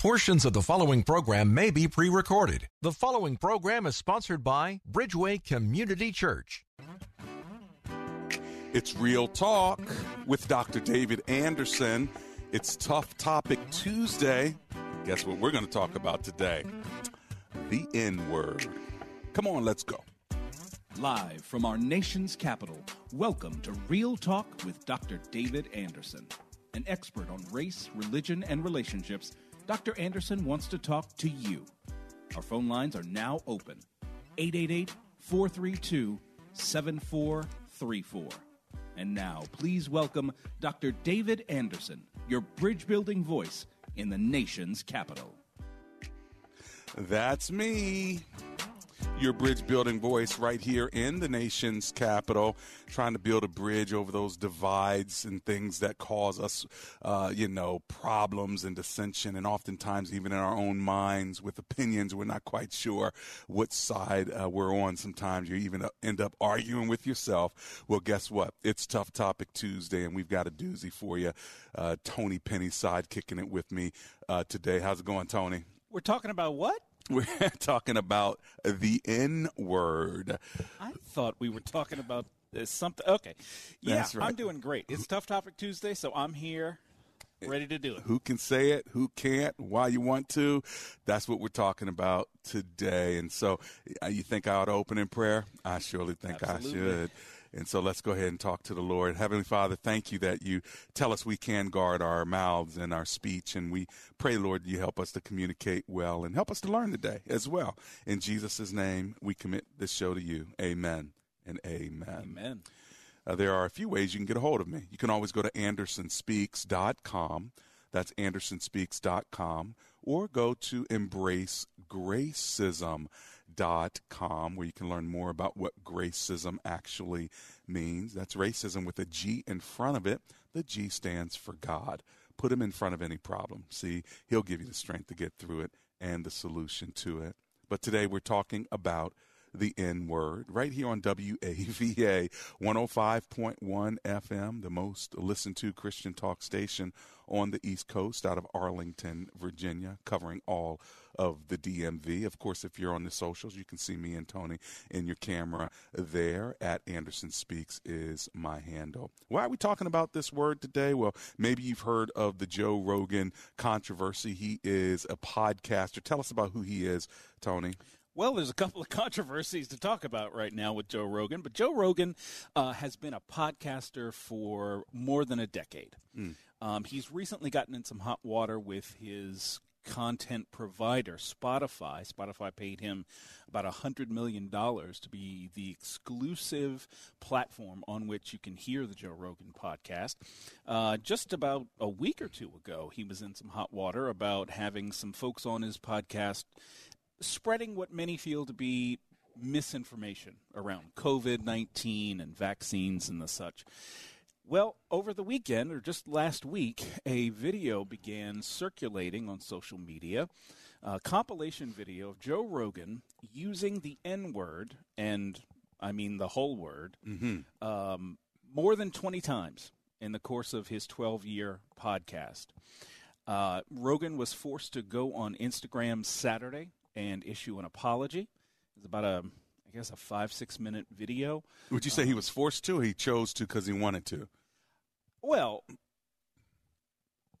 Portions of the following program may be pre recorded. The following program is sponsored by Bridgeway Community Church. It's Real Talk with Dr. David Anderson. It's Tough Topic Tuesday. Guess what we're going to talk about today? The N word. Come on, let's go. Live from our nation's capital, welcome to Real Talk with Dr. David Anderson. An expert on race, religion, and relationships, Dr. Anderson wants to talk to you. Our phone lines are now open 888 432 7434. And now, please welcome Dr. David Anderson, your bridge building voice in the nation's capital. That's me, your bridge building voice right here in the nation's capital, trying to build a bridge over those divides and things that cause us, uh, you know, problems and dissension, and oftentimes even in our own minds with opinions, we're not quite sure what side uh, we're on. Sometimes you even end up arguing with yourself. Well, guess what? It's Tough Topic Tuesday, and we've got a doozy for you. Uh, Tony Penny side kicking it with me uh, today. How's it going, Tony? We're talking about what? We're talking about the N word. I thought we were talking about something. Okay. Yeah, right. I'm doing great. It's Tough Topic Tuesday, so I'm here, ready to do it. Who can say it? Who can't? Why you want to? That's what we're talking about today. And so, uh, you think I ought to open in prayer? I surely think I should. And so let's go ahead and talk to the Lord. Heavenly Father, thank you that you tell us we can guard our mouths and our speech. And we pray, Lord, you help us to communicate well and help us to learn today as well. In Jesus' name, we commit this show to you. Amen and amen. Amen. Uh, there are a few ways you can get a hold of me. You can always go to andersonspeaks.com. That's andersonspeaks.com. Or go to embracegracism.com where you can learn more about what gracism actually means. That's racism with a G in front of it. The G stands for God. Put him in front of any problem. See, he'll give you the strength to get through it and the solution to it. But today we're talking about the N word right here on WAVA 105.1 FM, the most listened to Christian talk station on the East Coast out of Arlington, Virginia, covering all of the DMV. Of course, if you're on the socials, you can see me and Tony in your camera there at Anderson Speaks is my handle. Why are we talking about this word today? Well, maybe you've heard of the Joe Rogan controversy. He is a podcaster. Tell us about who he is, Tony. Well, there's a couple of controversies to talk about right now with Joe Rogan, but Joe Rogan uh, has been a podcaster for more than a decade. Um, he's recently gotten in some hot water with his content provider, Spotify. Spotify paid him about $100 million to be the exclusive platform on which you can hear the Joe Rogan podcast. Uh, just about a week or two ago, he was in some hot water about having some folks on his podcast spreading what many feel to be misinformation around COVID 19 and vaccines and the such. Well, over the weekend, or just last week, a video began circulating on social media, a compilation video of Joe Rogan using the N word, and I mean the whole word, um, more than 20 times in the course of his 12 year podcast. Uh, Rogan was forced to go on Instagram Saturday and issue an apology. It's about a, I guess, a five six minute video. Would you say he was forced to or he chose to because he wanted to? Well,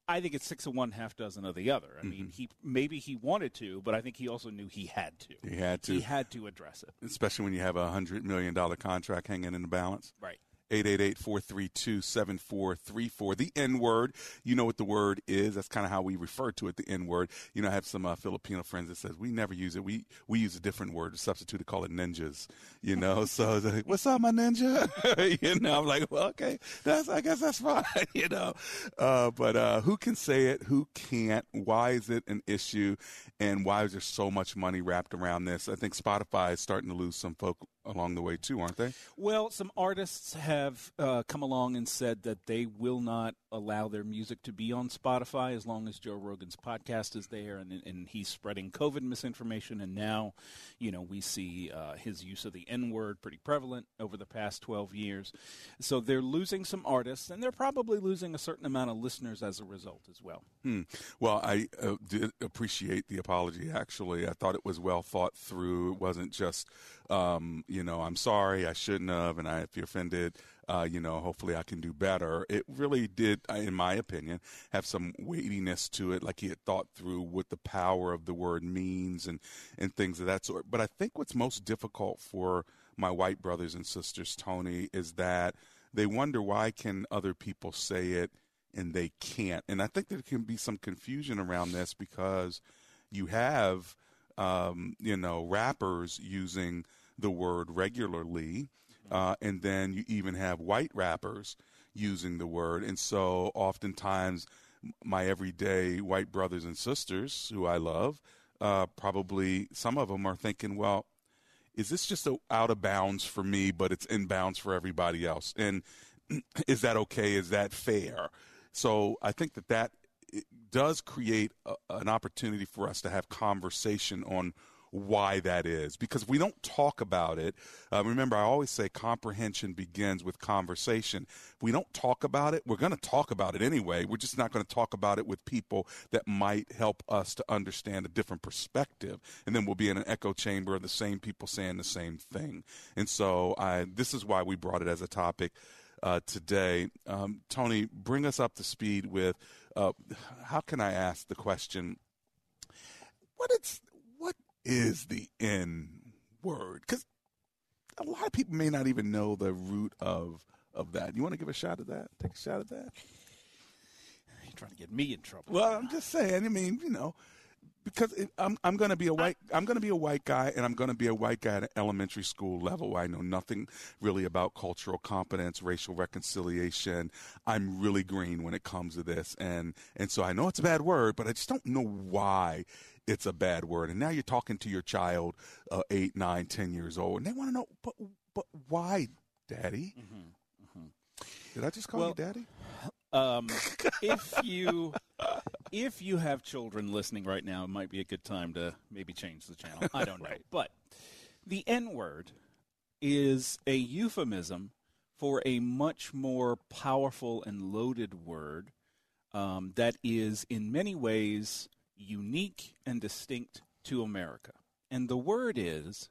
I think it's six of one, half dozen of the other. I Mm-hmm. mean, he maybe he wanted to, but I think he also knew he had to. He had to. He had to address it. Especially when you have a $100 million contract hanging in the balance. Right. 888-432-7434. The N-word, you know what the word is. That's kind of how we refer to it, the N-word. You know, I have some uh, Filipino friends that says we never use it. We we use a different word, a substitute to call it ninjas, you know. so like, what's up, my ninja? you know, I'm like, well, okay, that's I guess that's fine, you know. Uh, but uh, who can say it? Who can't? Why is it an issue? And why is there so much money wrapped around this? I think Spotify is starting to lose some folk along the way too, aren't they? Well, some artists have uh, come along and said that they will not allow their music to be on Spotify as long as Joe Rogan's podcast is there, and and he's spreading COVID misinformation. And now, you know, we see uh, his use of the N word pretty prevalent over the past twelve years. So they're losing some artists, and they're probably losing a certain amount of listeners as a result as well. Hmm. Well, I uh, did appreciate the apology. Actually, I thought it was well thought through. It wasn't just um, you know, I'm sorry, I shouldn't have, and I, if you're offended, uh, you know, hopefully I can do better. It really did, uh, in my opinion, have some weightiness to it, like he had thought through what the power of the word means and, and things of that sort. But I think what's most difficult for my white brothers and sisters, Tony, is that they wonder why can other people say it and they can't. And I think there can be some confusion around this because you have, um, you know, rappers using – the word regularly. Uh, and then you even have white rappers using the word. And so oftentimes, my everyday white brothers and sisters who I love, uh, probably some of them are thinking, well, is this just a, out of bounds for me, but it's in bounds for everybody else? And is that okay? Is that fair? So I think that that does create a, an opportunity for us to have conversation on why that is. Because we don't talk about it, uh, remember, I always say comprehension begins with conversation. If we don't talk about it, we're going to talk about it anyway. We're just not going to talk about it with people that might help us to understand a different perspective. And then we'll be in an echo chamber of the same people saying the same thing. And so I, this is why we brought it as a topic. Uh, today. Um, Tony, bring us up to speed with uh, how can I ask the question? What it's is the N word? Because a lot of people may not even know the root of of that. You want to give a shot at that? Take a shot at that. You're trying to get me in trouble. Well, I'm just saying. I mean, you know, because it, I'm I'm going to be a white I'm going to be a white guy, and I'm going to be a white guy at an elementary school level. I know nothing really about cultural competence, racial reconciliation. I'm really green when it comes to this, and and so I know it's a bad word, but I just don't know why it's a bad word. And now you're talking to your child, uh, eight, nine, ten years old, and they want to know, but but why, Daddy? Mm-hmm. Mm-hmm. Did I just call well, you Daddy? Um, if you if you have children listening right now, it might be a good time to maybe change the channel. I don't right. know, but the N word is a euphemism for a much more powerful and loaded word um, that is, in many ways, unique and distinct to America. And the word is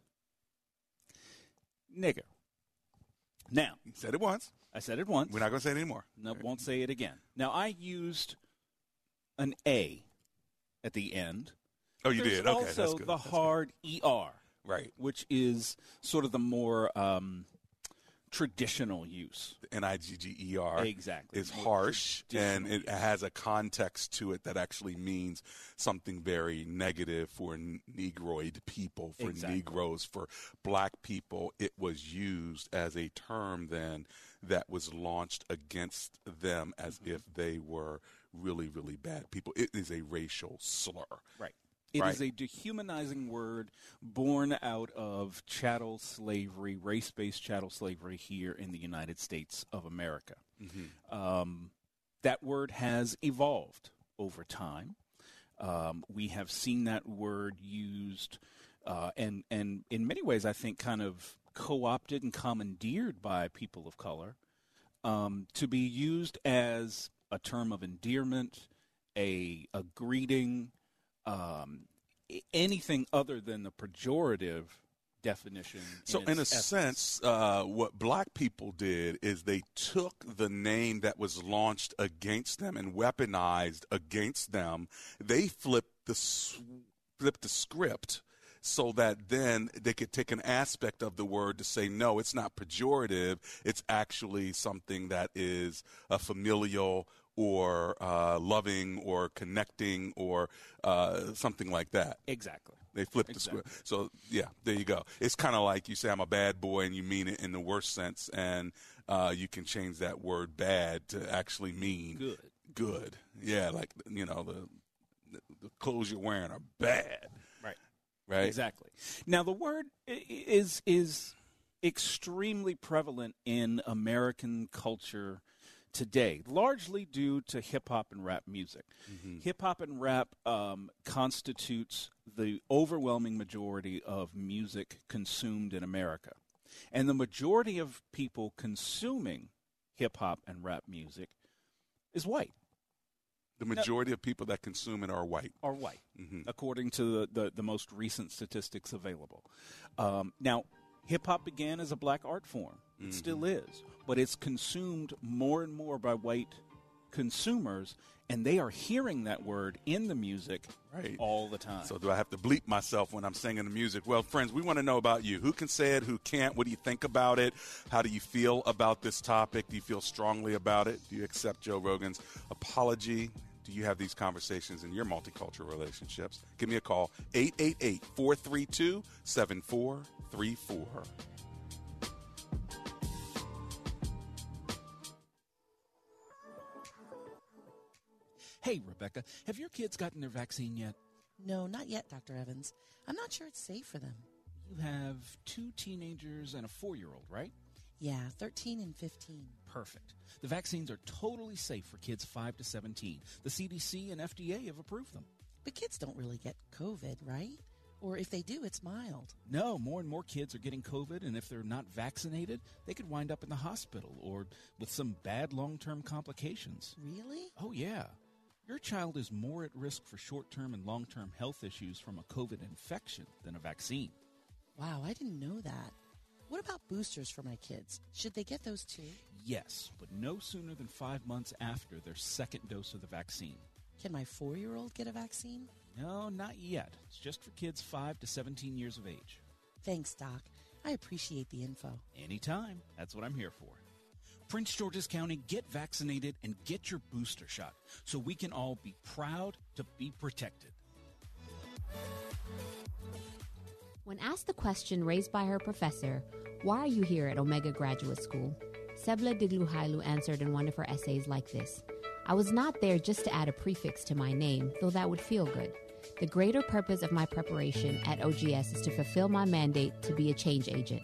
nigger. Now, you said it once. I said it once. We're not going to say it anymore. No, won't say it again. Now, I used an A at the end. Oh, you There's did. Okay, also that's good. the that's hard good. er, right, which is sort of the more um, traditional use. N I G G E R exactly is harsh and it has a context to it that actually means something very negative for Negroid people, for exactly. Negroes, for black people. It was used as a term then that was launched against them as mm-hmm. if they were really, really bad people. It is a racial slur. Right. It right. is a dehumanizing word born out of chattel slavery, race based chattel slavery here in the United States of America. Mm-hmm. Um, that word has evolved over time. Um, we have seen that word used, uh, and, and in many ways, I think, kind of co opted and commandeered by people of color um, to be used as a term of endearment, a, a greeting um, anything other than the pejorative definition. So, in, in a essence. sense, uh, what black people did is they took the name that was launched against them and weaponized against them. They flipped the flipped the script so that then they could take an aspect of the word to say, no, it's not pejorative. It's actually something that is a familial or uh, loving or connecting or uh, something like that. Exactly. They flip exactly. the script. So yeah, there you go. It's kind of like you say I'm a bad boy and you mean it in the worst sense, and uh, you can change that word bad to actually mean Good. Good. Yeah, like you know the the clothes you're wearing are bad. Right. Right. Exactly. Now the word is is extremely prevalent in American culture today, largely due to hip hop and rap music. Hip hop and rap um, constitutes the overwhelming majority of music consumed in America, and the majority of people consuming hip hop and rap music is white. The majority of people that consume it are white. are white, according to the, the, the most recent statistics available. Um, now, hip hop began as a black art form. It mm-hmm. still is, but it's consumed more and more by white consumers, and they are hearing that word in the music Right. all the time. So do I have to bleep myself when I'm singing the music? Well, friends, we want to know about you. Who can say it? Who can't? What do you think about it? How do you feel about this topic? Do you feel strongly about it? Do you accept Joe Rogan's apology? Do you have these conversations in your multicultural relationships? Give me a call 888 432 7434. Hey, Rebecca, have your kids gotten their vaccine yet? No, not yet, Dr. Evans. I'm not sure it's safe for them. You have two teenagers and a four year old, right? Yeah, 13 and 15. Perfect. The vaccines are totally safe for kids 5 to 17. The CDC and FDA have approved them. But kids don't really get COVID, right? Or if they do, it's mild. No, more and more kids are getting COVID, and if they're not vaccinated, they could wind up in the hospital or with some bad long term complications. Really? Oh, yeah. Your child is more at risk for short term and long term health issues from a COVID infection than a vaccine. Wow, I didn't know that. What about boosters for my kids? Should they get those too? Yes, but no sooner than five months after their second dose of the vaccine. Can my four year old get a vaccine? No, not yet. It's just for kids 5 to 17 years of age. Thanks, Doc. I appreciate the info. Anytime. That's what I'm here for. Prince George's County, get vaccinated and get your booster shot so we can all be proud to be protected. When asked the question raised by her professor, Why are you here at Omega Graduate School? Sebla Digluhailu answered in one of her essays like this I was not there just to add a prefix to my name, though that would feel good. The greater purpose of my preparation at OGS is to fulfill my mandate to be a change agent.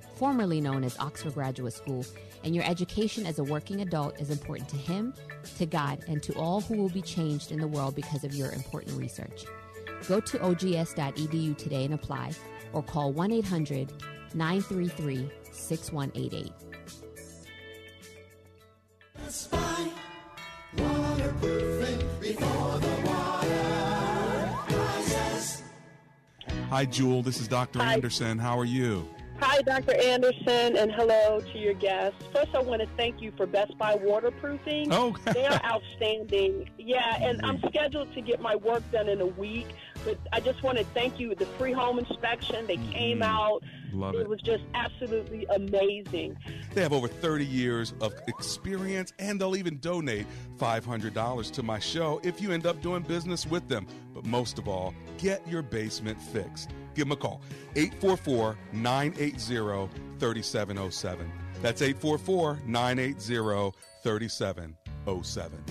formerly known as Oxford Graduate School, and your education as a working adult is important to him, to God, and to all who will be changed in the world because of your important research. Go to ogs.edu today and apply, or call 1 800 933 6188. Hi, Jewel. This is Dr. Hi. Anderson. How are you? Hi, Dr. Anderson, and hello to your guests. First, I want to thank you for Best Buy waterproofing. Oh. they are outstanding. Yeah, and I'm scheduled to get my work done in a week, but I just want to thank you. The free home inspection, they came mm-hmm. out. Love it it. was just absolutely amazing. They have over 30 years of experience and they'll even donate $500 to my show if you end up doing business with them. But most of all, get your basement fixed. Give them a call 844 980 3707. That's 844 980 3707.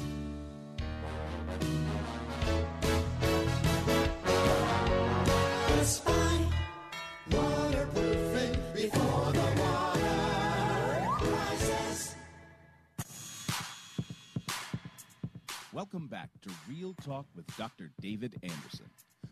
Welcome back to Real Talk with Dr. David Anderson.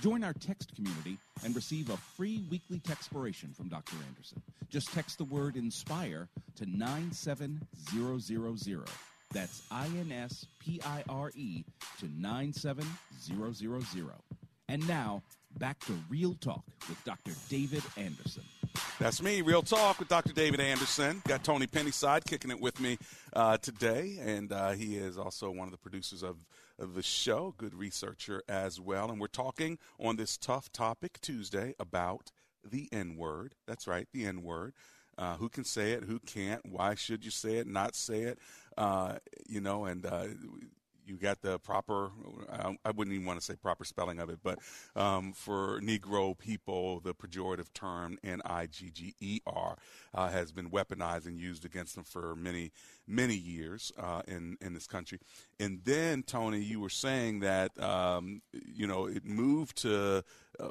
Join our text community and receive a free weekly textpiration from Dr. Anderson. Just text the word INSPIRE to 97000. That's I N S P I R E to 97000. And now, back to Real Talk with Dr. David Anderson. That's me, Real Talk with Dr. David Anderson. Got Tony Penny side kicking it with me uh, today, and uh, he is also one of the producers of, of the show, good researcher as well. And we're talking on this tough topic Tuesday about the N word. That's right, the N word. Uh, who can say it? Who can't? Why should you say it? Not say it? Uh, you know, and uh, you got the proper I wouldn't even want to say proper spelling of it, but um, for Negro people, the pejorative term N-I-G-G-E-R uh, has been weaponized and used against them for many, many years uh, in, in this country. And then, Tony, you were saying that, um, you know, it moved to, uh,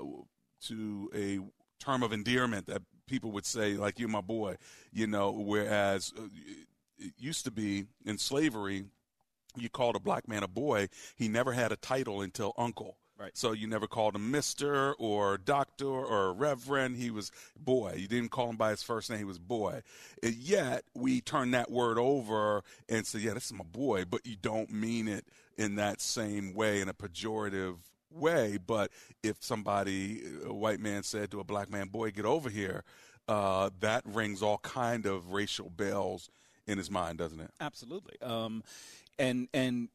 to a term of endearment that people would say, like, you're my boy, you know, whereas uh, it used to be in slavery – you called a black man a boy, he never had a title until uncle. Right. So you never called him Mister or Doctor or Reverend. He was boy. You didn't call him by his first name. He was boy. And yet we turn that word over and say, "Yeah, this is my boy," but you don't mean it in that same way, in a pejorative way. But if somebody, a white man, said to a black man, "Boy, get over here," uh, that rings all kind of racial bells in his mind, doesn't it? Absolutely. Um, and and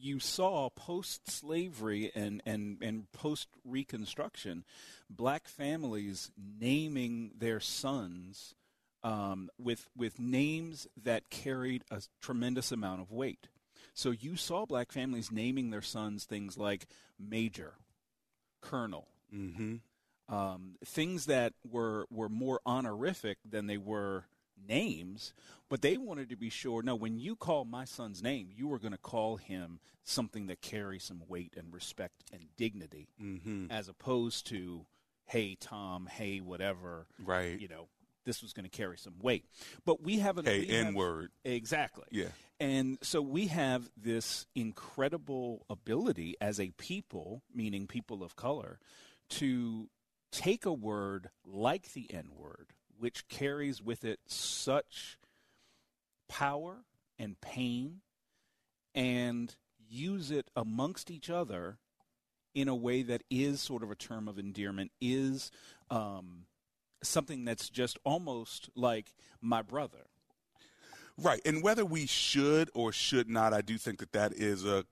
you saw post slavery and, and, and post Reconstruction, black families naming their sons um, with with names that carried a tremendous amount of weight. So you saw black families naming their sons things like Major, Colonel, mm-hmm. um, things that were were more honorific than they were names, but they wanted to be sure. No, when you call my son's name, you are going to call him something that carries some weight and respect and dignity, mm-hmm. as opposed to, hey, Tom, hey, whatever. Right. You know, this was going to carry some weight. But we have an hey, N word. Exactly. Yeah. And so we have this incredible ability as a people, meaning people of color, to take a word like the N word which carries with it such power and pain, and use it amongst each other in a way that is sort of a term of endearment, is um, something that's just almost like my brother. Right. And whether we should or should not, I do think that that is a,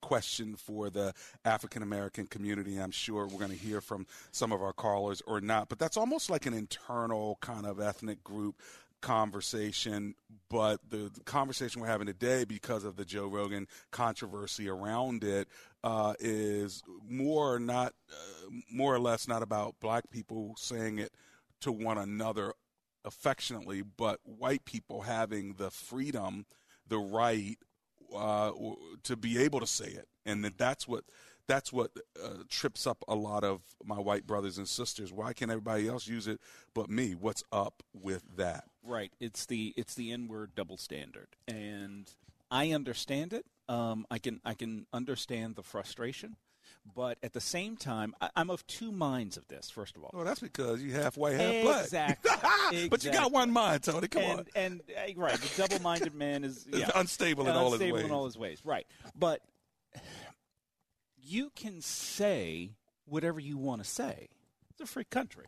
question for the African American community. I'm sure we're going to hear from some of our callers or not. But that's almost like an internal kind of ethnic group conversation, but the, the, conversation we're having today, because of the Joe Rogan controversy around it, uh, is more not, uh, more or less, not about black people saying it to one another affectionately, but white people having the freedom, the right uh, to be able to say it, and that that's what that's what uh, trips up a lot of my white brothers and sisters. Why can't everybody else use it but me? What's up with that? Right. It's the it's the N word double standard, and I understand it. Um, I can I can understand the frustration. But at the same time, I, am of two minds of this. First of all, well, that's because you half white, half black. Exactly. exactly. But you got one mind, Tony. Come and, on. And uh, right, the double-minded man is yeah, unstable in all his ways. in all his ways. Right. But you can say whatever you want to say. It's a free country.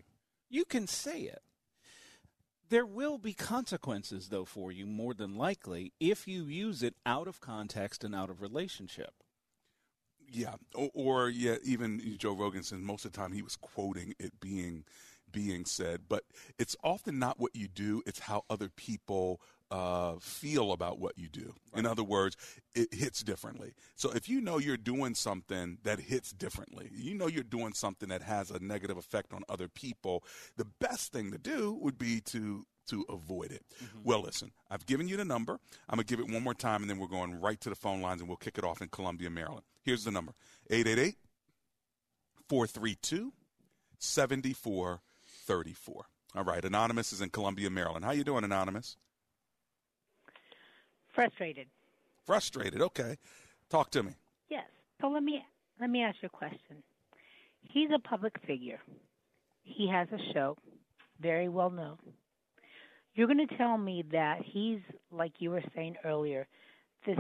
You can say it. There will be consequences, though, for you more than likely if you use it out of context and out of relationship. Yeah, or, or, yeah, even Joe Rogan says most of the time he was quoting it being being said, but it's often not what you do; it's how other people uh, feel about what you do. Right. In other words, it hits differently. So if you know you're doing something that hits differently, you know you're doing something that has a negative effect on other people, the best thing to do would be to to avoid it. Well, listen, I've given you the number. I'm going to give it one more time, and then we're going right to the phone lines, and we'll kick it off in Columbia, Maryland. Here's the number 888 432 7434. All right, Anonymous is in Columbia, Maryland. How you doing, Anonymous? Frustrated. Frustrated. Okay. Talk to me. Yes. So let me let me ask you a question. He's a public figure. He has a show, very well known. You're going to tell me that he's like you were saying earlier, this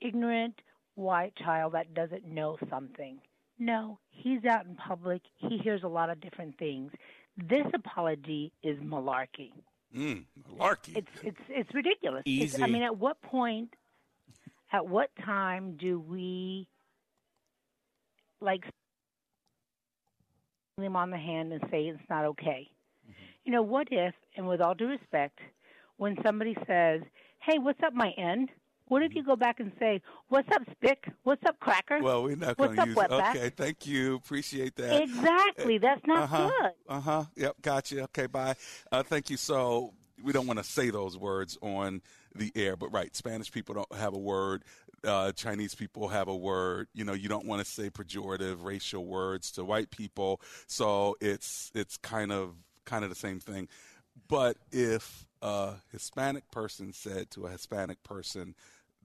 ignorant white child that doesn't know something. No, he's out in public. He hears a lot of different things. This apology is malarkey. Mm, malarkey. It's it's it's ridiculous. It's, I mean, at what point, at what time do we like him on the hand and say it's not okay? You know, what if, and with all due respect, when somebody says, "Hey, what's up, my end?" What if you go back and say, "What's up, Spick? What's up, Cracker?" Well, we're not going to use wetback? Okay, thank you. Appreciate that. Exactly. That's not uh-huh, good. Uh huh. Yep. Gotcha. Okay. Bye. Uh, thank you. So we don't want to say those words on the air, but right, Spanish people don't have a word. Uh, Chinese people have a word. You know, you don't want to say pejorative racial words to white people. So it's it's kind of kind of the same thing. But if a Hispanic person said to a Hispanic person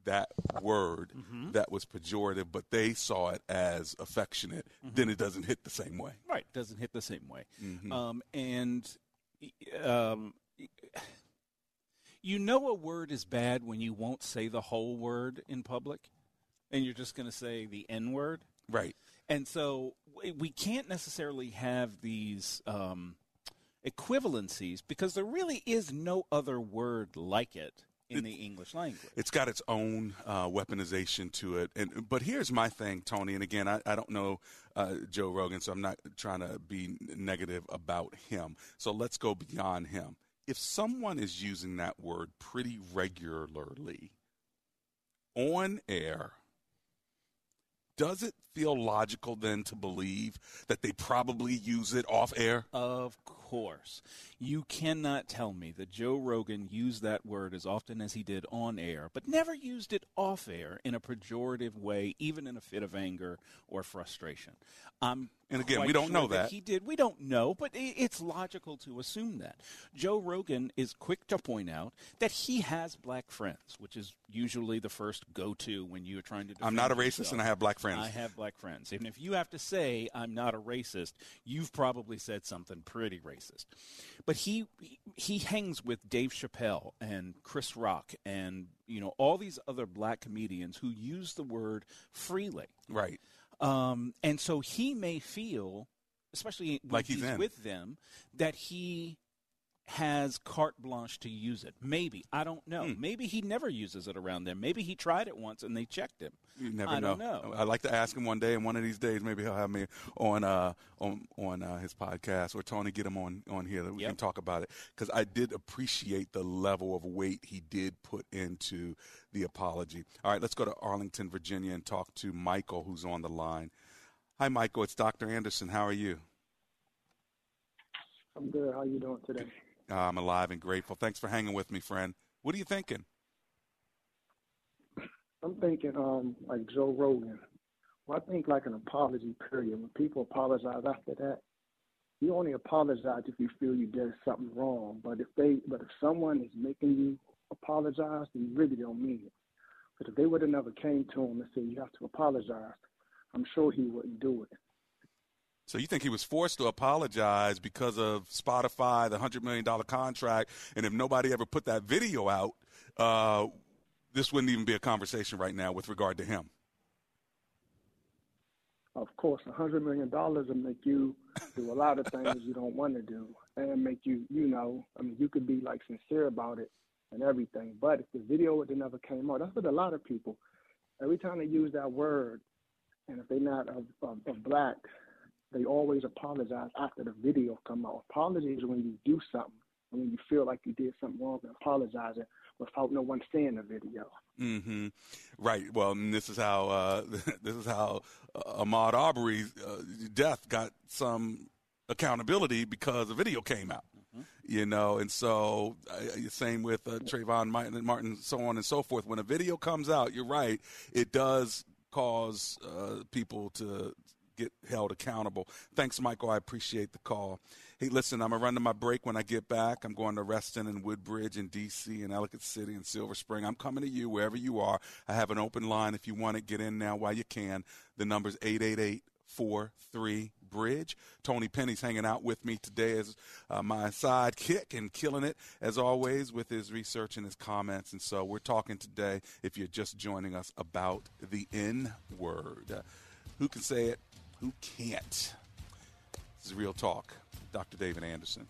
that word Mm-hmm. that was pejorative, but they saw it as affectionate, Mm-hmm. then it doesn't hit the same way. Right, doesn't hit the same way. Mhm. Um, and um, you know a word is bad when you won't say the whole word in public, and you're just going to say the N word. Right. And so we can't necessarily have these um, equivalencies because there really is no other word like it in the English language. It's got its own uh, weaponization to it. And but here's my thing, Tony. And again, I, I don't know uh, Joe Rogan, so I'm not trying to be negative about him. So let's go beyond him. If someone is using that word pretty regularly on air, does it feel logical then to believe that they probably use it off air? Of course. You cannot tell me that Joe Rogan used that word as often as he did on air, but never used it off air in a pejorative way, even in a fit of anger or frustration. I'm And again, we don't sure know that. He did. We don't know, but it's logical to assume that. Joe Rogan is quick to point out that he has black friends, which is usually the first go to when you're trying to I'm not a racist yourself. and I have black friends. I have black friends. And if you have to say I'm not a racist, you've probably said something pretty racist. But he he hangs with Dave Chappelle and Chris Rock and you know all these other black comedians who use the word freely. Right. Um, and so he may feel, especially when Like he's he's with them, that he has carte blanche to use it. Maybe I don't know. Hmm. Maybe he never uses it around them. Maybe he tried it once and they checked him. You never I know. don't know. I'd like to ask him one day, and one of these days, maybe he'll have me on uh, on on uh, his podcast, or Tony get him on on here that we Yep. can talk about it. Because I did appreciate the level of weight he did put into the apology. All right, let's go to Arlington, Virginia, and talk to Michael, who's on the line. Hi, Michael. It's Dr. Anderson. How are you? I'm good. How you doing today? I'm alive and grateful. Thanks for hanging with me, friend. What are you thinking? I'm thinking um like Joe Rogan. Well, I think like an apology period. When people apologize after that, you only apologize if you feel you did something wrong. But if they, but if someone is making you apologize, then you really don't mean it. But if they would have never came to him and said you have to apologize, I'm sure he wouldn't do it. So you think he was forced to apologize because of Spotify, the hundred million dollar contract, and if nobody ever put that video out, uh, this wouldn't even be a conversation right now with regard to him. Of course, a hundred million dollars will make you do a lot of things you don't want to do, and make you, you know, I mean, you could be like sincere about it and everything. But if the video have never came out, that's what a lot of people. Every time they use that word, and if they're not of black, they always apologize after the video come out. Apology is when you do something, and when you feel like you did something wrong, and apologizing without no one seeing the video. Mm-hmm. Right. Well, and this is how uh, this is how uh, Ahmaud Arbery's uh, death got some accountability because the video came out. You know, and so uh, same with uh, Trayvon Martin, Martin, so on and so forth. When a video comes out, you're right, it does cause uh, people to get held accountable. Thanks, Michael. I appreciate the call. Hey, listen, I'm going to run to my break when I get back. I'm going to Reston and Woodbridge and D.C. and Ellicott City and Silver Spring. I'm coming to you wherever you are. I have an open line if you want to get in now while you can. The number's 888 43 Bridge. Tony Penny's hanging out with me today as uh, my sidekick and killing it, as always, with his research and his comments. And so we're talking today, if you're just joining us, about the N word. Who can say it? Who can't? This is Real Talk. Dr. David Anderson.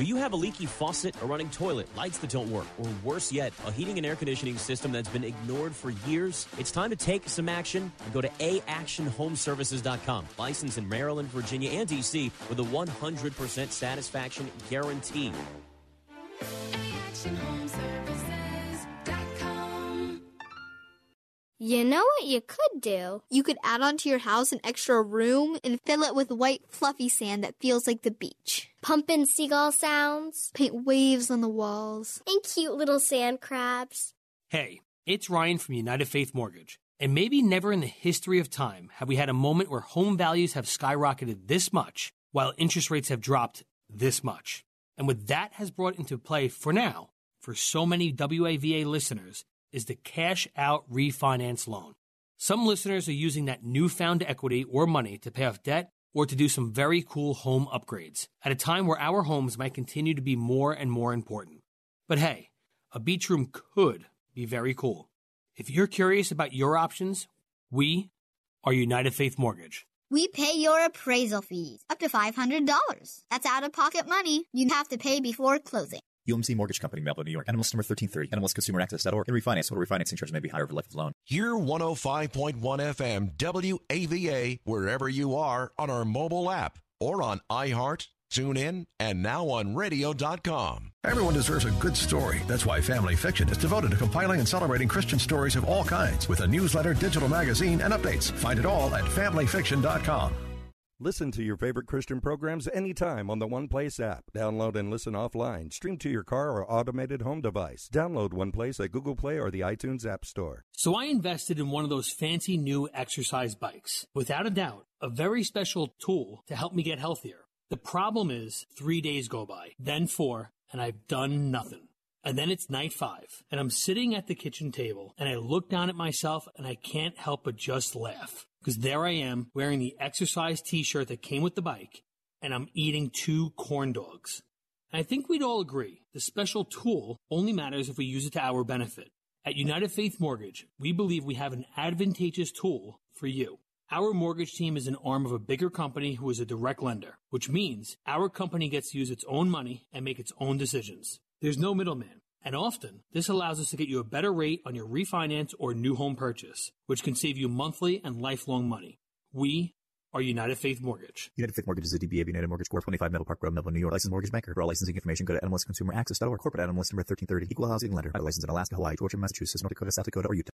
Do you have a leaky faucet, a running toilet, lights that don't work, or worse yet, a heating and air conditioning system that's been ignored for years? It's time to take some action and go to aactionhomeservices.com. Licensed in Maryland, Virginia, and DC with a 100% satisfaction guarantee. You know what you could do? You could add onto your house an extra room and fill it with white, fluffy sand that feels like the beach. Pump in seagull sounds. Paint waves on the walls. And cute little sand crabs. Hey, it's Ryan from United Faith Mortgage. And maybe never in the history of time have we had a moment where home values have skyrocketed this much while interest rates have dropped this much. And what that has brought into play for now, for so many WAVA listeners, is the cash out refinance loan. Some listeners are using that newfound equity or money to pay off debt or to do some very cool home upgrades at a time where our homes might continue to be more and more important. But hey, a beach room could be very cool. If you're curious about your options, we are United Faith Mortgage. We pay your appraisal fees up to $500. That's out of pocket money you have to pay before closing. UMC Mortgage Company, Melville, New York. NMLS number 1330. NMLSConsumerAccess.org. And refinance. Total refinancing charge may be higher over life of loan. Hear 105.1 FM WAVA wherever you are on our mobile app or on iHeart, TuneIn, and now on radio.com. Everyone deserves a good story. That's why Family Fiction is devoted to compiling and celebrating Christian stories of all kinds with a newsletter, digital magazine, and updates. Find it all at familyfiction.com. Listen to your favorite Christian programs anytime on the One Place app. Download and listen offline. Stream to your car or automated home device. Download One Place at Google Play or the iTunes App Store. So I invested in one of those fancy new exercise bikes. Without a doubt, a very special tool to help me get healthier. The problem is three days go by, then four, and I've done nothing. And then it's night five, and I'm sitting at the kitchen table, and I look down at myself, and I can't help but just laugh. Because there I am, wearing the exercise t shirt that came with the bike, and I'm eating two corn dogs. And I think we'd all agree the special tool only matters if we use it to our benefit. At United Faith Mortgage, we believe we have an advantageous tool for you. Our mortgage team is an arm of a bigger company who is a direct lender, which means our company gets to use its own money and make its own decisions. There's no middleman. And often, this allows us to get you a better rate on your refinance or new home purchase, which can save you monthly and lifelong money. We are United Faith Mortgage. United Faith Mortgage is a DBA of United Mortgage Corp. 25 Middle Park Road, Melville, New York. Licensed mortgage banker. For all licensing information, go to NMLSConsumerAccess.org. Corporate NMLS number 1330. Equal housing lender. Licensed in Alaska, Hawaii, Georgia, Massachusetts, North Dakota, South Dakota, or Utah.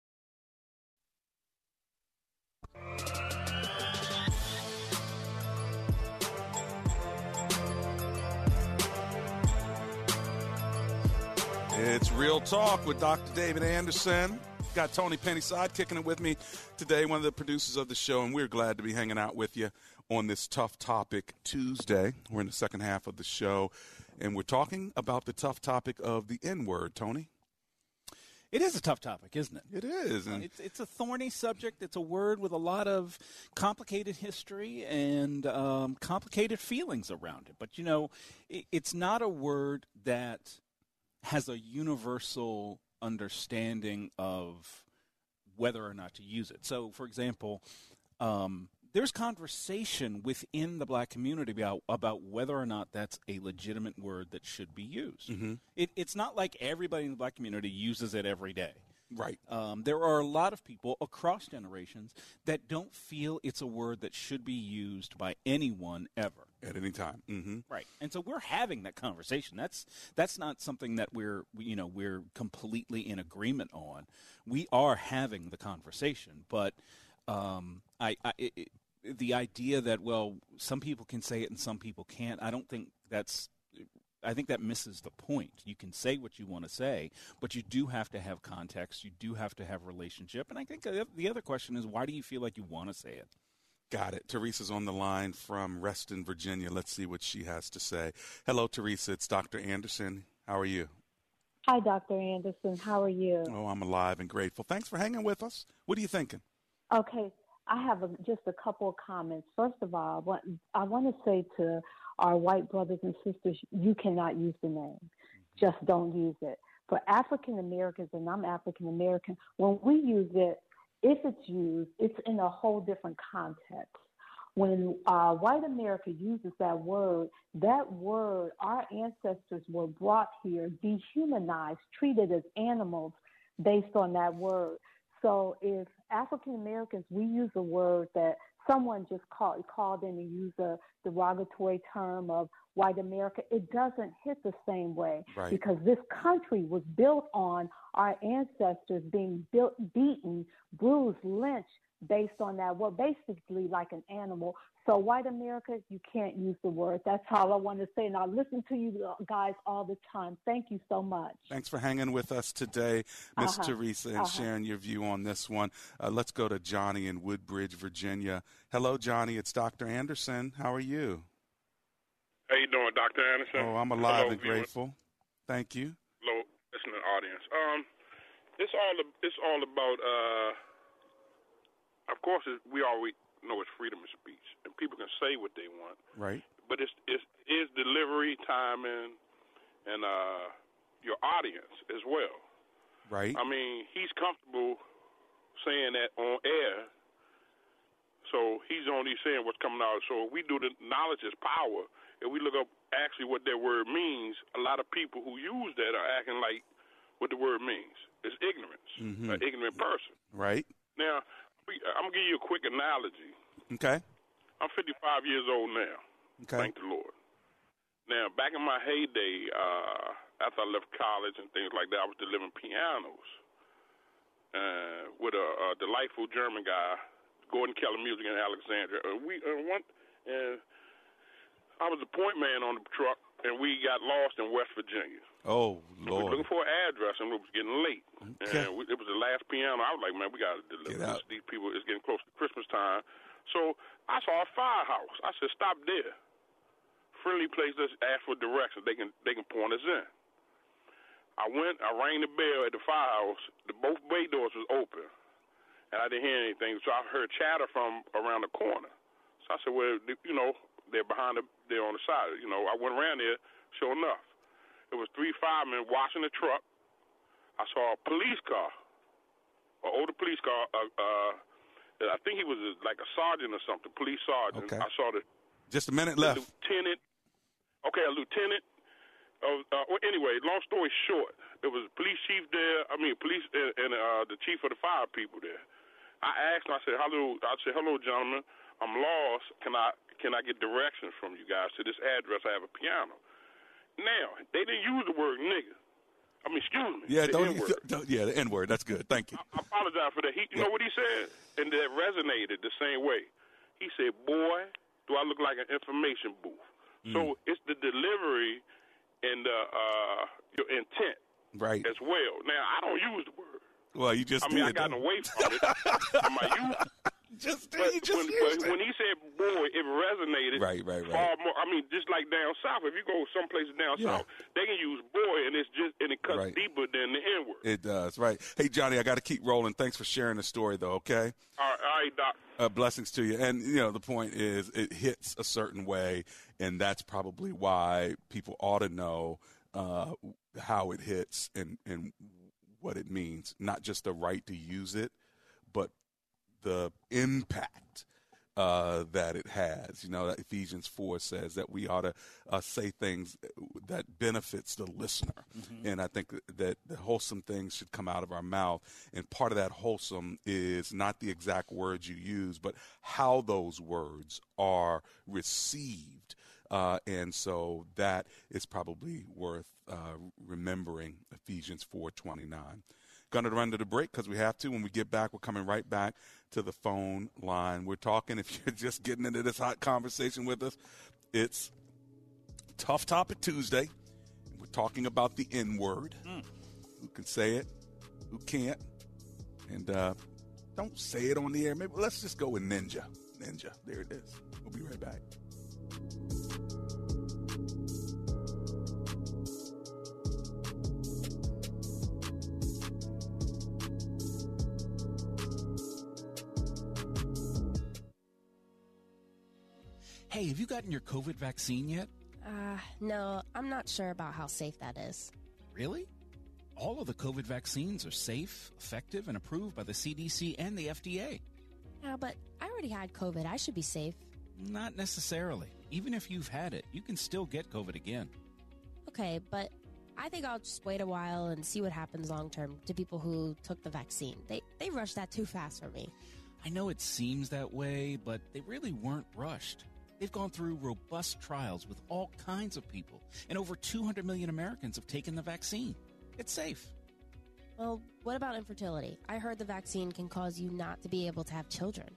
Real Talk with Dr. David Anderson. Got Tony Penny side kicking it with me today, one of the producers of the show, and we're glad to be hanging out with you on this Tough Topic Tuesday. We're in the second half of the show, and we're talking about the tough topic of the N word, Tony. It is a tough topic, isn't it? It is. And it's, it's a thorny subject. It's a word with a lot of complicated history and um, complicated feelings around it. But, you know, it, it's not a word that has a universal understanding of whether or not to use it. So, for example, um, there's conversation within the black community about, about whether or not that's a legitimate word that should be used. Mm-hmm. It, it's not like everybody in the black community uses it every day. Right. Um, there are a lot of people across generations that don't feel it's a word that should be used by anyone ever at any time. Mm-hmm. Right. And so we're having that conversation. That's that's not something that we're you know we're completely in agreement on. We are having the conversation, but um, I, I it, the idea that well some people can say it and some people can't. I don't think that's I think that misses the point. You can say what you want to say, but you do have to have context. You do have to have relationship. And I think the other question is, why do you feel like you want to say it? Got it. Teresa's on the line from Reston, Virginia. Let's see what she has to say. Hello, Teresa. It's Dr. Anderson. How are you? Hi, Dr. Anderson. How are you? Oh, I'm alive and grateful. Thanks for hanging with us. What are you thinking? Okay. I have a, just a couple of comments. First of all, I want, I want to say to our white brothers and sisters, you cannot use the name. Just don't use it. For African Americans, and I'm African American, when we use it, if it's used, it's in a whole different context. When uh, white America uses that word, that word, our ancestors were brought here, dehumanized, treated as animals based on that word. So if African Americans, we use a word that someone just called called in and used a derogatory term of white America, it doesn't hit the same way right. because this country was built on our ancestors being built, beaten, bruised, lynched based on that. Well, basically like an animal. So white America, you can't use the word. That's all I want to say. And I listen to you guys all the time. Thank you so much. Thanks for hanging with us today, Miss uh-huh. Teresa, and uh-huh. sharing your view on this one. Uh, let's go to Johnny in Woodbridge, Virginia. Hello, Johnny. It's Dr. Anderson. How are you? How you doing, Dr. Anderson? Oh, I'm alive Hello, and grateful. Thank you. Hello, listening audience. Um, it's all it's all about. Uh, of course, we always know it's freedom of speech, and people can say what they want. Right. But it's it's is delivery, timing, and uh, your audience as well. Right. I mean, he's comfortable saying that on air. So he's only saying what's coming out. So we do the knowledge is power, if we look up actually what that word means, a lot of people who use that are acting like what the word means. It's ignorance, Mhm. an ignorant person. Right. Now, I'm gonna give you a quick analogy. Okay. I'm 55 years old now. Okay. Thank the Lord. Now, back in my heyday, uh, after I left college and things like that, I was delivering pianos uh, with a, a delightful German guy, Gordon Keller Music in Alexandria. Uh, we uh, one, and I was the point man on the truck, and we got lost in West Virginia. Oh, Lord! We were looking for an address, and it was getting late. Okay. And we, it was the last piano. I was like, man, we got to deliver this. These people, it's getting close to Christmas time. So I saw a firehouse. I said, stop there. Friendly place. Let's ask for directions. They can they can point us in. I went. I rang the bell at the firehouse. The both bay doors was open, and I didn't hear anything. So I heard chatter from around the corner. So I said, well, you know, they're behind the, they're on the side. You know, I went around there. Sure enough, it was three firemen washing the truck. I saw a police car, an older police car. Uh, uh, I think he was a, like a sergeant or something, police sergeant. Okay. I saw the Just a minute left. lieutenant. Okay, a lieutenant. Of, uh, well, anyway, long story short, there was a police chief there. I mean, police and, and uh, the chief of the fire people there. I asked him. I said, "Hello." I said, "Hello, gentlemen. I'm lost. Can I can I get directions from you guys to this address? I have a piano." Now they didn't use the word nigga. I mean, excuse me. Yeah, the don't, don't- yeah, the N word. That's good. Thank you. I apologize for that. He, you know what he said, and that resonated the same way. He said, "Boy, do I look like an information booth?" Mm. So it's the delivery and the uh, your intent Right. as well. Now I don't use the word. Well, you just I mean, I did. gotten away from it. I might use. Just but when, but when he said "boy," it resonated. Right, right, right. Far more. I mean, just like down south. If you go someplace down Yeah. south, they can use "boy," and it's just and it cuts Right. deeper than the N word. It does, right. Hey, Johnny, I got to keep rolling. Thanks for sharing the story, though, okay? All right, all right, Doc. Uh, blessings to you. And, you know, the point is it hits a certain way, and that's probably why people ought to know uh, how it hits and, and what it means. Not just the right to use it, but the impact uh, that it has. You know, Ephesians 4 says that we ought to uh, say things that benefits the listener. Mm-hmm. And I think that the wholesome things should come out of our mouth. And part of that wholesome is not the exact words you use, but how those words are received. Uh, and so that is probably worth uh, remembering Ephesians 4.29 going to run to the break because we have to. When we get back, we're coming right back to the phone line. We're talking, if you're just getting into this hot conversation with us, it's Tough Topic Tuesday. We're talking about the N word. Mm. Who can say it? Who can't? And uh, don't say it on the air. Maybe let's just go with Ninja. Ninja. There it is. We'll be right back. Hey, have you gotten your COVID vaccine yet? Uh, no, I'm not sure about how safe that is. Really? All of the COVID vaccines are safe, effective, and approved by the CDC and the FDA. Yeah, but I already had COVID. I should be safe. Not necessarily. Even if you've had it, you can still get COVID again. Okay, but I think I'll just wait a while and see what happens long term to people who took the vaccine. They they rushed that too fast for me. I know it seems that way, but they really weren't rushed. They've gone through robust trials with all kinds of people, and over 200 million Americans have taken the vaccine. It's safe. Well, what about infertility? I heard the vaccine can cause you not to be able to have children.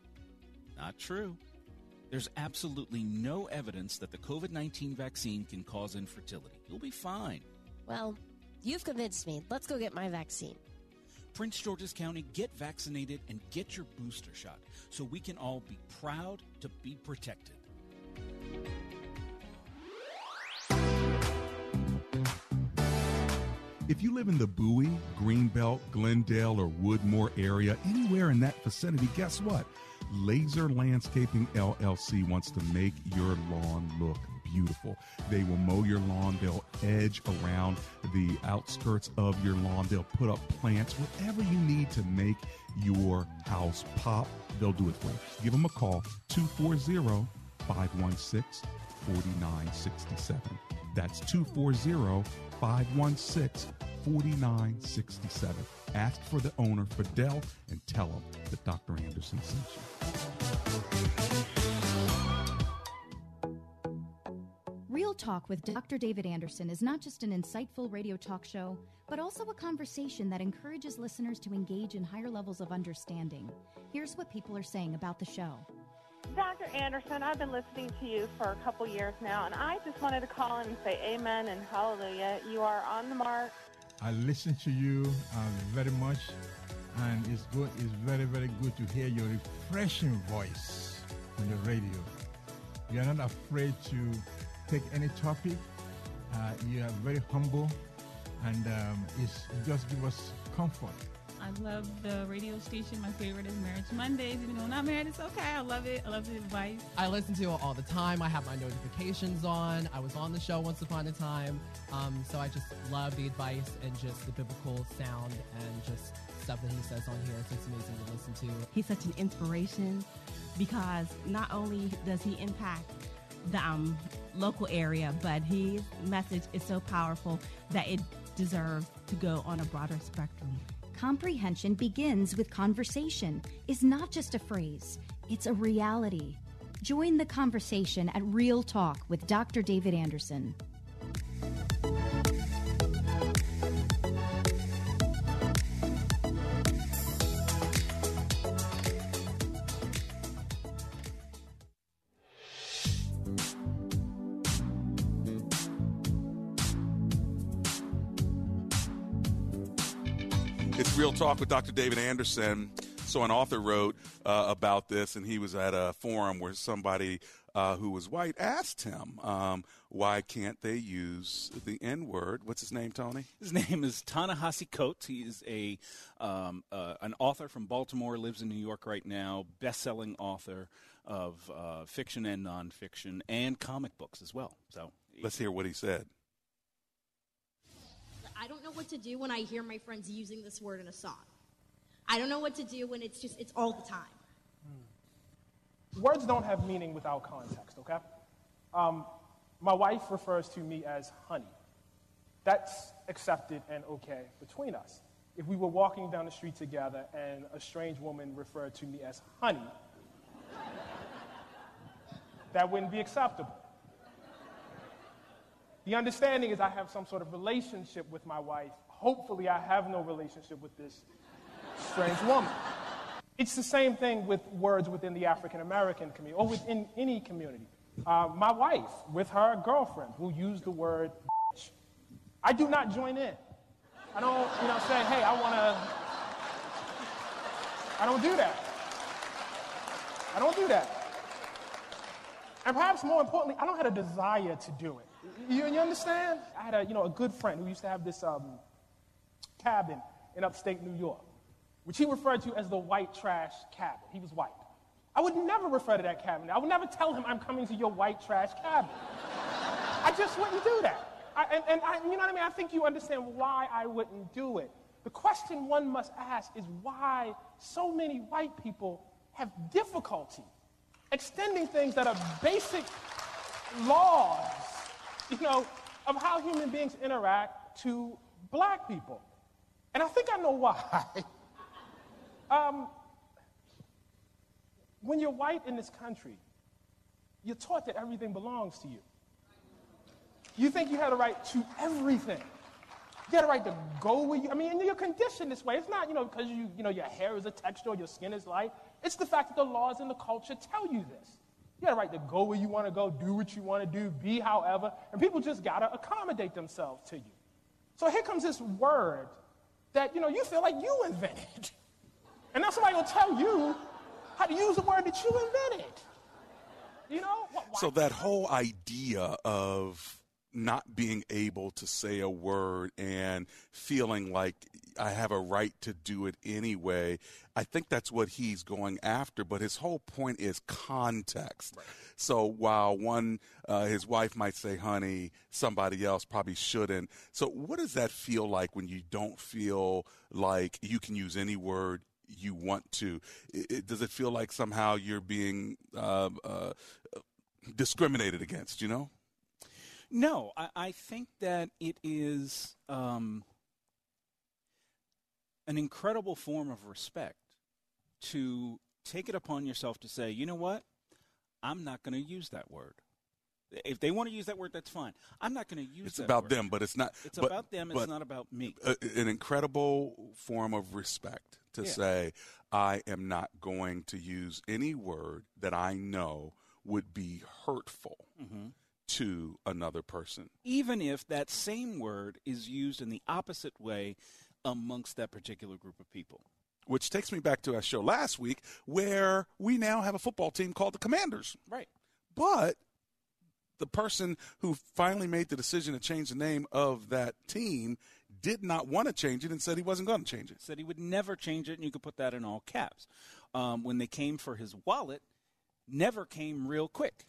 Not true. There's absolutely no evidence that the COVID 19 vaccine can cause infertility. You'll be fine. Well, you've convinced me. Let's go get my vaccine. Prince George's County, get vaccinated and get your booster shot so we can all be proud to be protected. If you live in the Bowie, Greenbelt, Glendale, or Woodmore area, anywhere in that vicinity, guess what? Laser Landscaping LLC wants to make your lawn look beautiful. They will mow your lawn, they'll edge around the outskirts of your lawn, they'll put up plants, whatever you need to make your house pop, they'll do it for you. Give them a call 240 516 4967. That's 240 516 4967. Ask for the owner, Fidel, and tell him that Dr. Anderson sent you. Real Talk with Dr. David Anderson is not just an insightful radio talk show, but also a conversation that encourages listeners to engage in higher levels of understanding. Here's what people are saying about the show. Dr. Anderson, I've been listening to you for a couple years now, and I just wanted to call in and say amen and hallelujah. You are on the mark. I listen to you uh, very much, and it's good. It's very, very good to hear your refreshing voice on the radio. You are not afraid to take any topic. Uh, you are very humble, and um, it's, it just gives us comfort. I love the radio station. My favorite is Marriage Mondays. Even though I'm not married, it's okay. I love it. I love the advice. I listen to it all the time. I have my notifications on. I was on the show once upon a time. Um, so I just love the advice and just the biblical sound and just stuff that he says on here. So it's amazing to listen to. He's such an inspiration because not only does he impact the um, local area, but his message is so powerful that it deserves to go on a broader spectrum. Comprehension begins with conversation, is not just a phrase, it's a reality. Join the conversation at Real Talk with Dr. David Anderson. Real Talk with Dr. David Anderson. So, an author wrote uh, about this, and he was at a forum where somebody uh, who was white asked him, um, why can't they use the N word? What's his name, Tony? His name is Ta-Nehisi Coates. He is a um, uh, an author from Baltimore, lives in New York right now, best selling author of uh, fiction and nonfiction and comic books as well. So, let's hear what he said. I don't know what to do when I hear my friends using this word in a song. I don't know what to do when it's just, it's all the time. words don't have meaning without context, okay? Um, my wife refers to me as honey. That's accepted and okay between us. If we were walking down the street together and a strange woman referred to me as honey, that wouldn't be acceptable. The understanding is I have some sort of relationship with my wife. Hopefully, I have no relationship with this strange woman. It's the same thing with words within the African American community or within any community. Uh, my wife, with her girlfriend, will use the word bitch. I do not join in. I don't, you know, say, hey, I want to. I don't do that. I don't do that. And perhaps more importantly, I don't have a desire to do it. You, you understand? I had a, you know, a good friend who used to have this um, cabin in upstate New York, which he referred to as the white trash cabin. He was white. I would never refer to that cabin. I would never tell him I'm coming to your white trash cabin. I just wouldn't do that. I, and, and I, you know what I mean? I think you understand why I wouldn't do it. The question one must ask is why so many white people have difficulty extending things that are basic laws, you know, of how human beings interact to black people. And I think I know why. um, when you're white in this country, you're taught that everything belongs to you. You think you have a right to everything. You have a right to go where you, I mean, you're conditioned this way. It's not, you know, because you, you know, your hair is a texture or your skin is light. It's the fact that the laws and the culture tell you this. You got a right to go where you want to go, do what you want to do, be however, and people just got to accommodate themselves to you. So here comes this word that, you know, you feel like you invented. And now somebody will tell you how to use a word that you invented. You know? So that whole idea of not being able to say a word and feeling like I have a right to do it anyway. I think that's what he's going after, but his whole point is context. Right. So while one, uh, his wife might say, honey, somebody else probably shouldn't. So what does that feel like when you don't feel like you can use any word you want to? It, it, does it feel like somehow you're being uh, uh, discriminated against, you know? No, I, I think that it is um, an incredible form of respect to take it upon yourself to say, you know what? I'm not going to use that word. If they want to use that word, that's fine. I'm not going to use. It. It's about word. them, but it's not. It's but, about them. It's not about me. A, an incredible form of respect to yeah. say, I am not going to use any word that I know would be hurtful. Mm-hmm to another person. Even if that same word is used in the opposite way amongst that particular group of people. Which takes me back to our show last week where we now have a football team called the Commanders. Right. But the person who finally made the decision to change the name of that team did not want to change it and said he wasn't going to change it. Said he would never change it, and you could put that in all caps. Um, when they came for his wallet, never came real quick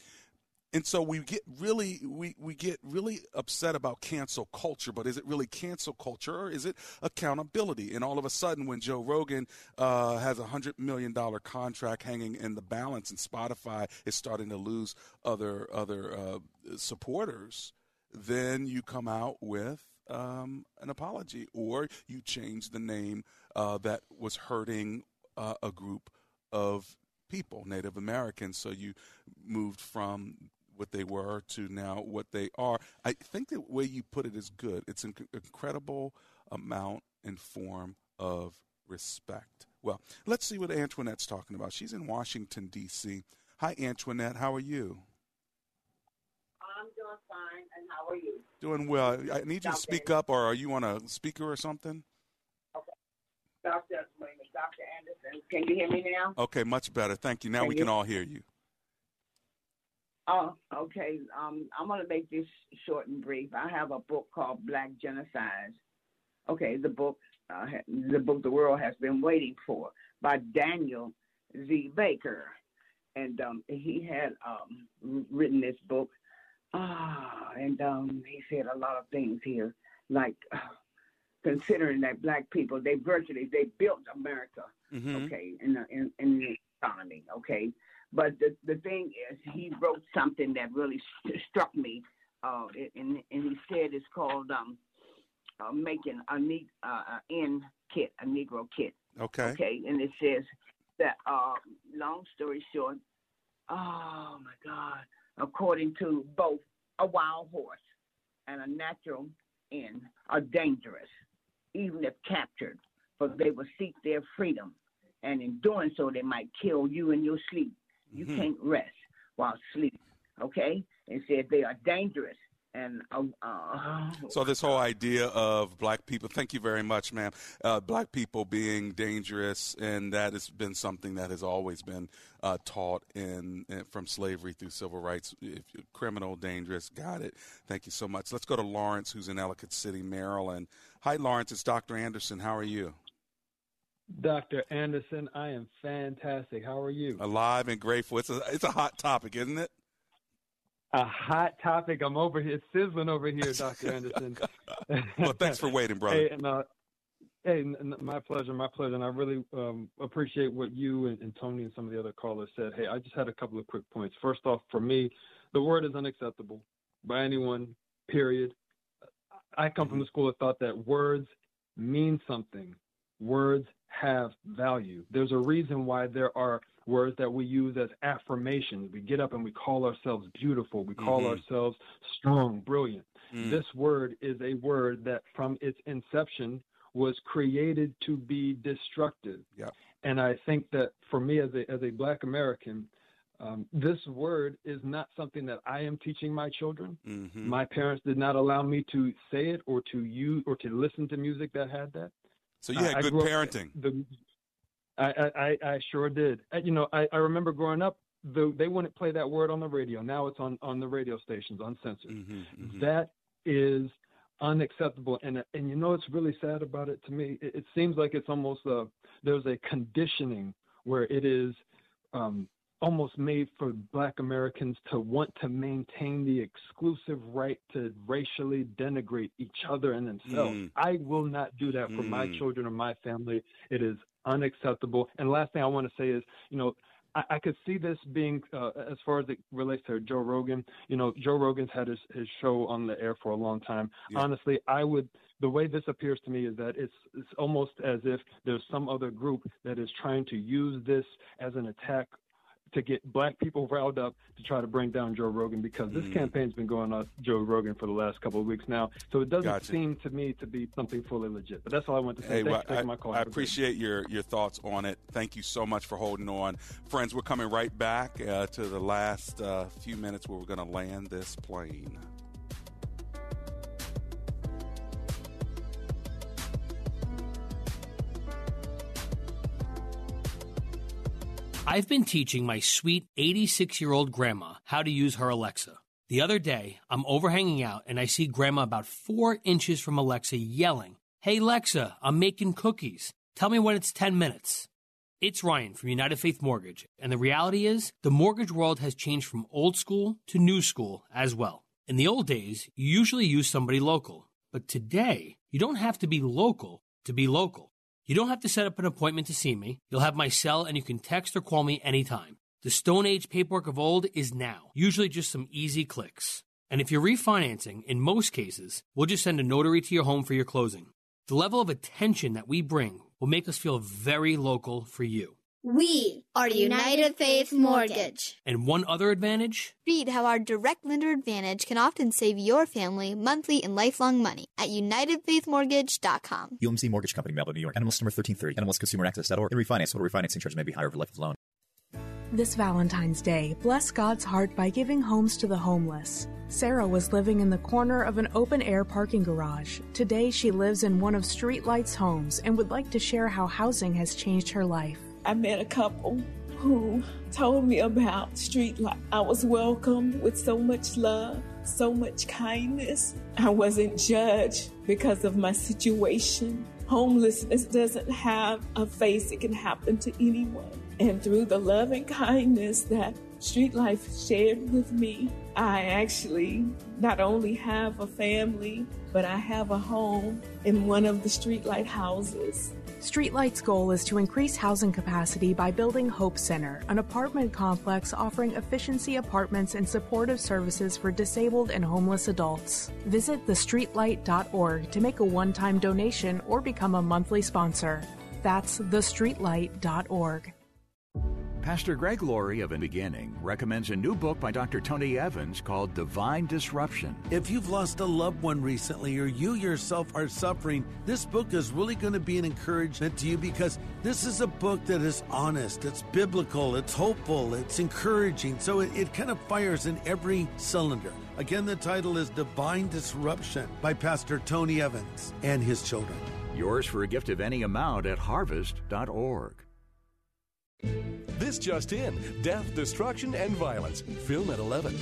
and so we get really we, we get really upset about cancel culture but is it really cancel culture or is it accountability and all of a sudden when joe rogan uh, has a hundred million dollar contract hanging in the balance and spotify is starting to lose other other uh, supporters then you come out with um, an apology or you change the name uh, that was hurting uh, a group of people, Native Americans. So you moved from what they were to now what they are. I think the way you put it is good. It's an incredible amount and form of respect. Well, let's see what Antoinette's talking about. She's in Washington, D.C. Hi, Antoinette. How are you? I'm doing fine. And how are you? Doing well. I need you to speak up, or are you on a speaker or something? Okay. Dr. Dr. Anderson, can you hear me now? Okay, much better. Thank you. Now can we you? can all hear you. Oh, okay. Um, I'm going to make this short and brief. I have a book called Black Genocide. Okay, the book, uh, the book the world has been waiting for by Daniel Z. Baker, and um, he had um, written this book. Ah, and um, he said a lot of things here, like uh, considering that black people they virtually they built America, mm-hmm. okay, in the in, in the economy, okay, But the the thing is, he wrote something that really st- struck me, uh, and and he said it's called um, uh, making a neat uh, in kit, a Negro kit. Okay. Okay, and it says that. Uh, long story short, oh my God! According to both a wild horse and a natural in are dangerous, even if captured, for they will seek their freedom, and in doing so, they might kill you in your sleep. You Mhm. can't rest while sleeping. Okay, and said they are dangerous. And uh, uh, So this whole idea of black people, thank you very much, ma'am. Uh, black people being dangerous, and that has been something that has always been uh, taught in, in from slavery through civil rights. If you're criminal, dangerous, got it. Thank you so much. Let's go to Lawrence, who's in Ellicott City, Maryland. Hi, Lawrence. It's Dr. Anderson. How are you? Dr. Anderson, I am fantastic. How are you? Alive and grateful. It's a it's a hot topic, isn't it? A hot topic. I'm over here. Sizzling over here, Dr. Anderson. well, thanks for waiting, brother. Hey, and, uh, hey, my pleasure, my pleasure. And I really um, appreciate what you and, and Tony and some of the other callers said. Hey, I just had a couple of quick points. First off, for me, the word is unacceptable by anyone, period. I come from the school of thought that words mean something. Words have value. There's a reason why there are words that we use as affirmations. We get up and we call ourselves beautiful. We call Mhm. ourselves strong, brilliant. Mm. This word is a word that from its inception was created to be destructive. Yep. And I think that for me as a as a black American, um, this word is not something that I am teaching my children. Mhm. My parents did not allow me to say it or to use or to listen to music that had that. So you had I good up- parenting. The, I, I, I I sure did. You know, I, I remember growing up, the, they wouldn't play that word on the radio. Now it's on, on the radio stations, uncensored. Mm-hmm, That is unacceptable. And and you know what's really sad about it to me? It, it seems like it's almost a there's a conditioning where it is um, almost made for Black Americans to want to maintain the exclusive right to racially denigrate each other and themselves. Mm. I will not do that for my Mm. children or my family. It is unacceptable. And last thing I want to say is, you know, I, I could see this being, uh, as far as it relates to Joe Rogan. You know, Joe Rogan's had his, his show on the air for a long time. Yeah. Honestly, I would. The way this appears to me is that it's it's almost as if there's some other group that is trying to use this as an attack to get black people riled up to try to bring down Joe Rogan because this Mm. campaign's been going on Joe Rogan for the last couple of weeks now. So it doesn't Gotcha. seem to me to be something fully legit. But that's all I want to say. Hey, well, I, my call. I Have a great appreciate your, your thoughts on it. Thank you so much for holding on. Friends, we're coming right back uh, to the last uh, few minutes where we're going to land this plane. I've been teaching my sweet 86 year old grandma how to use her Alexa. The other day, I'm overhanging out and I see grandma about four inches from Alexa yelling, Hey Alexa, I'm making cookies. Tell me when it's 10 minutes. It's Ryan from United Faith Mortgage, and the reality is the mortgage world has changed from old school to new school as well. In the old days, you usually use somebody local, but today, you don't have to be local to be local. You don't have to set up an appointment to see me. You'll have my cell and you can text or call me anytime. The Stone Age paperwork of old is now, usually just some easy clicks. And if you're refinancing, in most cases, we'll just send a notary to your home for your closing. The level of attention that we bring will make us feel very local for you. We are United Faith Mortgage. And one other advantage Read how our direct lender advantage can often save your family monthly and lifelong money at UnitedFaithMortgage.com. UMC Mortgage Company, Melville, New York. NMLS number 1330. NMLSConsumerAccess.org. And refinance. Total refinancing charges may be higher over life of loan. This Valentine's Day, bless God's heart by giving homes to the homeless. Sarah was living in the corner of an open air parking garage. Today, she lives in one of Streetlight's homes and would like to share how housing has changed her life. I met a couple who told me about Streetlight. I was welcomed with so much love, so much kindness. I wasn't judged because of my situation. Homelessness doesn't have a face, it can happen to anyone. And through the love and kindness that Streetlight shared with me, I actually not only have a family, but I have a home in one of the Streetlight houses. Streetlight's goal is to increase housing capacity by building Hope Center, an apartment complex offering efficiency apartments and supportive services for disabled and homeless adults. Visit thestreetlight.org to make a one time donation or become a monthly sponsor. That's thestreetlight.org. Pastor Greg Laurie of In Beginning recommends a new book by Dr. Tony Evans called Divine Disruption. If you've lost a loved one recently or you yourself are suffering, this book is really going to be an encouragement to you because this is a book that is honest, it's biblical, it's hopeful, it's encouraging. So it, it kind of fires in every cylinder. Again, the title is Divine Disruption by Pastor Tony Evans and his children. Yours for a gift of any amount at harvest.org. This just in death, destruction, and violence. Film at 11.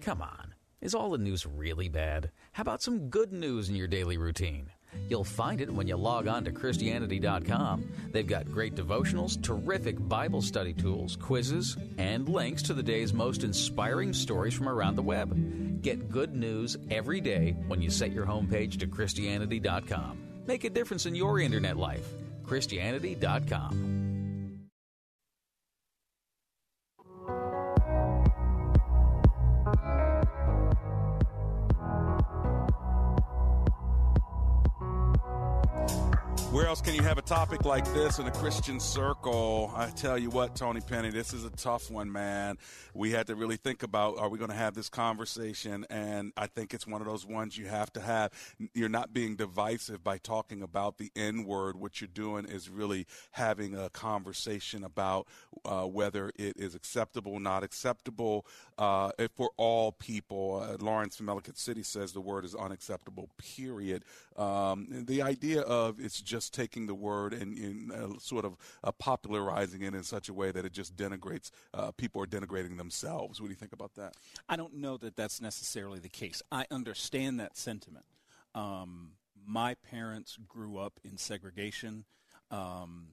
Come on. Is all the news really bad? How about some good news in your daily routine? You'll find it when you log on to Christianity.com. They've got great devotionals, terrific Bible study tools, quizzes, and links to the day's most inspiring stories from around the web. Get good news every day when you set your homepage to Christianity.com. Make a difference in your internet life. Christianity.com. Where else can you have a topic like this in a Christian circle? I tell you what, Tony Penny, this is a tough one, man. We had to really think about are we going to have this conversation? And I think it's one of those ones you have to have. You're not being divisive by talking about the N word. What you're doing is really having a conversation about uh, whether it is acceptable, not acceptable uh, for all people. Uh, Lawrence from Ellicott City says the word is unacceptable, period. Um, the idea of it's just taking the word and, and uh, sort of uh, popularizing it in such a way that it just denigrates uh, people are denigrating themselves. What do you think about that? I don't know that that's necessarily the case. I understand that sentiment. Um, my parents grew up in segregation, um,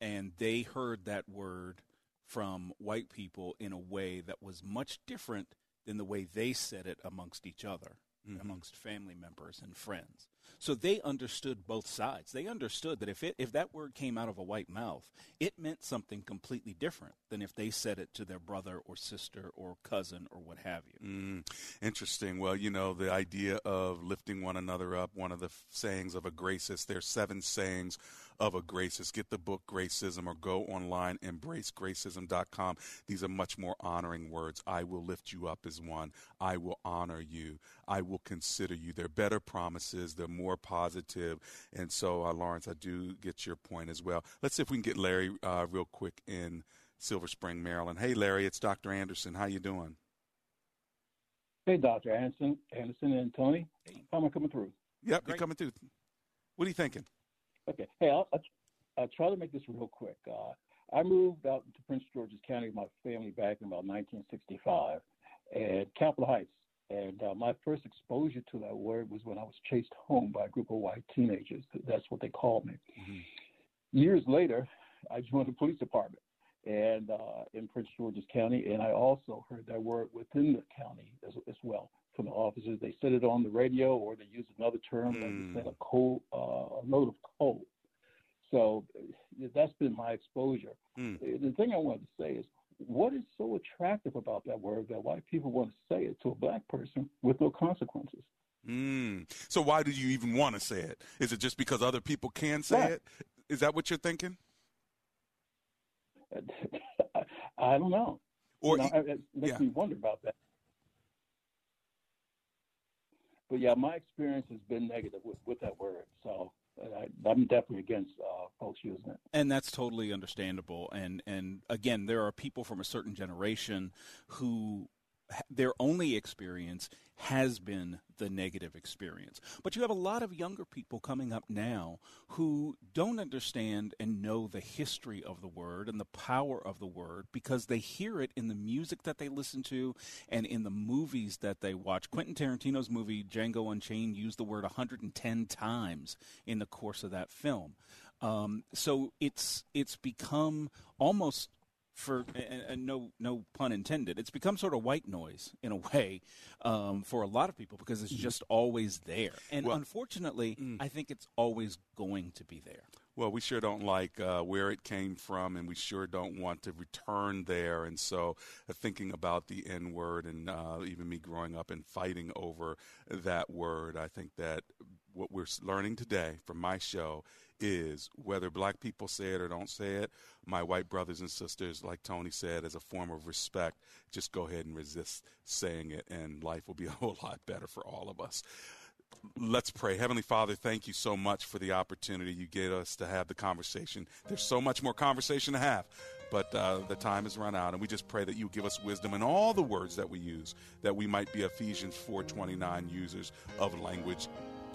and they heard that word from white people in a way that was much different than the way they said it amongst each other, mm-hmm. amongst family members and friends. So they understood both sides. They understood that if it if that word came out of a white mouth, it meant something completely different than if they said it to their brother or sister or cousin or what have you. Mm, interesting. Well, you know, the idea of lifting one another up, one of the sayings of a gracist, there's seven sayings of a gracist. Get the book Gracism or go online, embracegracism.com. These are much more honoring words. I will lift you up as one. I will honor you. I will consider you. They're better promises. They're more positive. And so, uh, Lawrence, I do get your point as well. Let's see if we can get Larry uh, real quick in Silver Spring, Maryland. Hey, Larry, it's Dr. Anderson. How you doing? Hey, Dr. Anderson, Anderson and Tony. How am I coming through? Yep, Great. you're coming through. What are you thinking? Okay. Hey, I'll, I'll, try to make this real quick. Uh, I moved out to Prince George's County with my family back in about 1965 and Capitol Heights. And uh, my first exposure to that word was when I was chased home by a group of white teenagers. That's what they called me. Mm-hmm. Years later, I joined the police department and uh, in Prince George's County, and I also heard that word within the county as, as well from the officers. They said it on the radio, or they used another term, mm. like they said a coal, uh, a load of coal. So that's been my exposure. Mm. The thing I wanted to say is, what is so attractive about that word that white people want to say it to a black person with no consequences? Mm. So why do you even want to say it? Is it just because other people can say it? Is that what you're thinking? I don't know. Or you know, it makes yeah. me wonder about that. But yeah, my experience has been negative with, with that word. So I, am definitely against uh, folks using it. And that's totally understandable. And and again, there are people from a certain generation who their only experience has been the negative experience. But you have a lot of younger people coming up now who don't understand and know the history of the word and the power of the word because they hear it in the music that they listen to and in the movies that they watch. Quentin Tarantino's movie Django Unchained used the word 110 times in the course of that film. Um, so it's it's become almost for and, and, no no pun intended it's become sort of white noise in a way um, for a lot of people because it's mm-hmm. just always there and well, unfortunately mm. i think it's always going to be there well, we sure don't like uh, where it came from, and we sure don't want to return there. And so, uh, thinking about the N word, and uh, even me growing up and fighting over that word, I think that what we're learning today from my show is whether black people say it or don't say it, my white brothers and sisters, like Tony said, as a form of respect, just go ahead and resist saying it, and life will be a whole lot better for all of us. Let's pray. Heavenly Father, thank you so much for the opportunity you gave us to have the conversation. There's so much more conversation to have, but uh, the time has run out, and we just pray that you give us wisdom in all the words that we use, that we might be Ephesians 4:29 users of language.